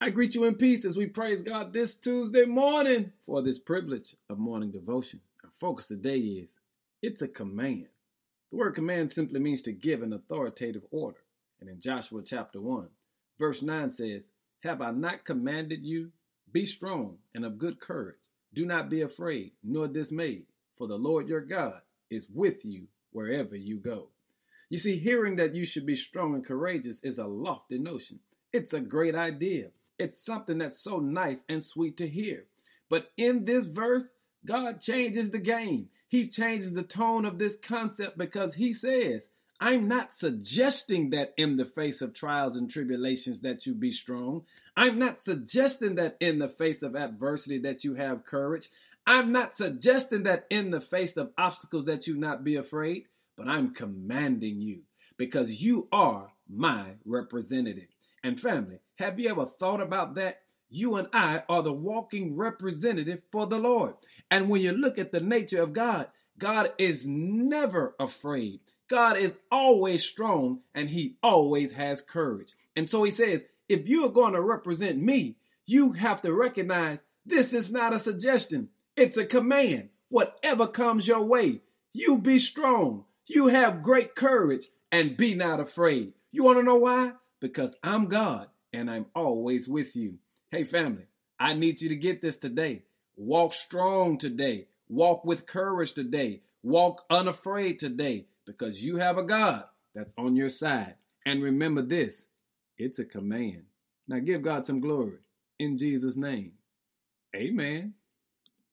I greet you in peace as we praise God this Tuesday morning for this privilege of morning devotion. Our focus today is it's a command. The word command simply means to give an authoritative order. And in Joshua chapter 1, verse 9 says, Have I not commanded you? Be strong and of good courage. Do not be afraid nor dismayed, for the Lord your God is with you wherever you go. You see, hearing that you should be strong and courageous is a lofty notion. It's a great idea. It's something that's so nice and sweet to hear. But in this verse, God changes the game. He changes the tone of this concept because he says, I'm not suggesting that in the face of trials and tribulations that you be strong. I'm not suggesting that in the face of adversity that you have courage. I'm not suggesting that in the face of obstacles that you not be afraid, but I'm commanding you because you are my representative. And family, have you ever thought about that? You and I are the walking representative for the Lord. And when you look at the nature of God, God is never afraid. God is always strong and he always has courage. And so he says, if you are going to represent me, you have to recognize this is not a suggestion. It's a command. Whatever comes your way, you be strong. You have great courage and be not afraid. You want to know why? Because I'm God and I'm always with you. Hey, family, I need you to get this today. Walk strong today. Walk with courage today. Walk unafraid today because you have a God that's on your side. And remember this it's a command. Now give God some glory in Jesus' name. Amen.